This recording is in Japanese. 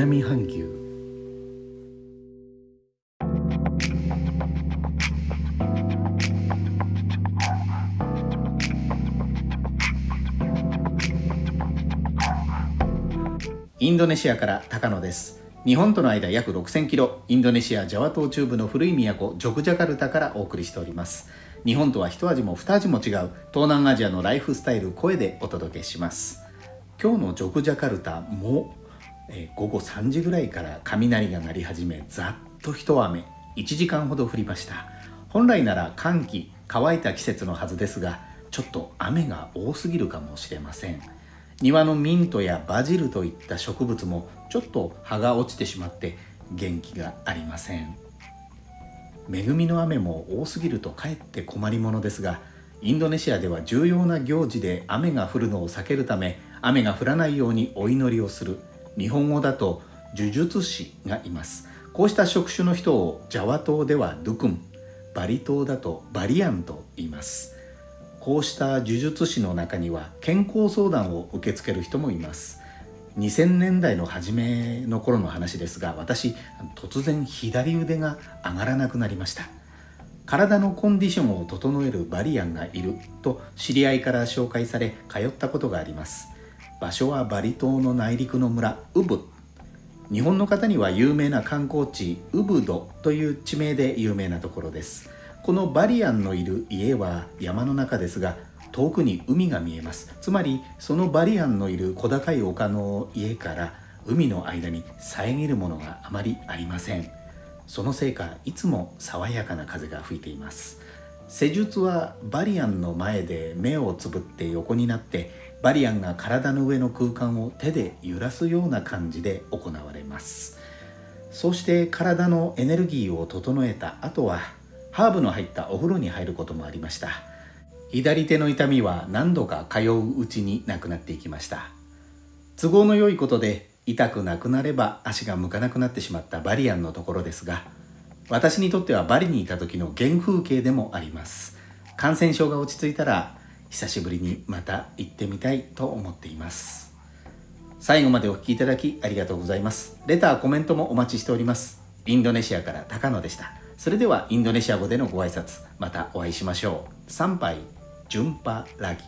南半球。インドネシアから高野です。日本との間約6000キロ。インドネシアジャワ島中部の古い都ジョクジャカルタからお送りしております。日本とは一味も二味も違う東南アジアのライフスタイル声でお届けします。今日のジョクジャカルタも、え、午後3時ぐらいから雷が鳴り始めざっと一雨。1時間ほど降りました。本来なら寒気乾いた季節のはずですがちょっと雨が多すぎるかもしれません。庭のミントやバジルといった植物もちょっと葉が落ちてしまって元気がありません。恵みの雨も多すぎるとかえって困りものですがインドネシアでは重要な行事で雨が降るのを避けるため雨が降らないようにお祈りをする。日本語だと呪術師がいます。こうした職種の人をジャワ島ではドゥクンバリ島だとバリアンと言います。こうした呪術師の中には健康相談を受け付ける人もいます。2000年代の初めの頃の話ですが私突然左腕が上がらなくなりました。体のコンディションを整えるバリアンがいると知り合いから紹介され通ったことがあります。場所はバリ島の内陸の村ウブ日本の方には有名な観光地ウブドという地名で有名なところです。このバリアンのいる家は山の中ですが遠くに海が見えます。つまりそのバリアンのいる小高い丘の家から海の間に遮るものがあまりありません。そのせいかいつも爽やかな風が吹いています。施術はバリアンの前で目をつぶって横になってバリアンが体の上の空間を手で揺らすような感じで行われます。そして体のエネルギーを整えた後はハーブの入ったお風呂に入ることもありました。左手の痛みは何度か通ううちになくなっていきました。都合の良いことで痛くなくなれば足が向かなくなってしまったバリアンのところですが私にとってはバリにいた時の原風景でもあります。感染症が落ち着いたら久しぶりにまた行ってみたいと思っています。最後までお聴きいただきありがとうございます。レターコメントもお待ちしております。インドネシアから高野でした。それではインドネシア語でのご挨拶またお会いしましょう。参拝 Jumpa lagi.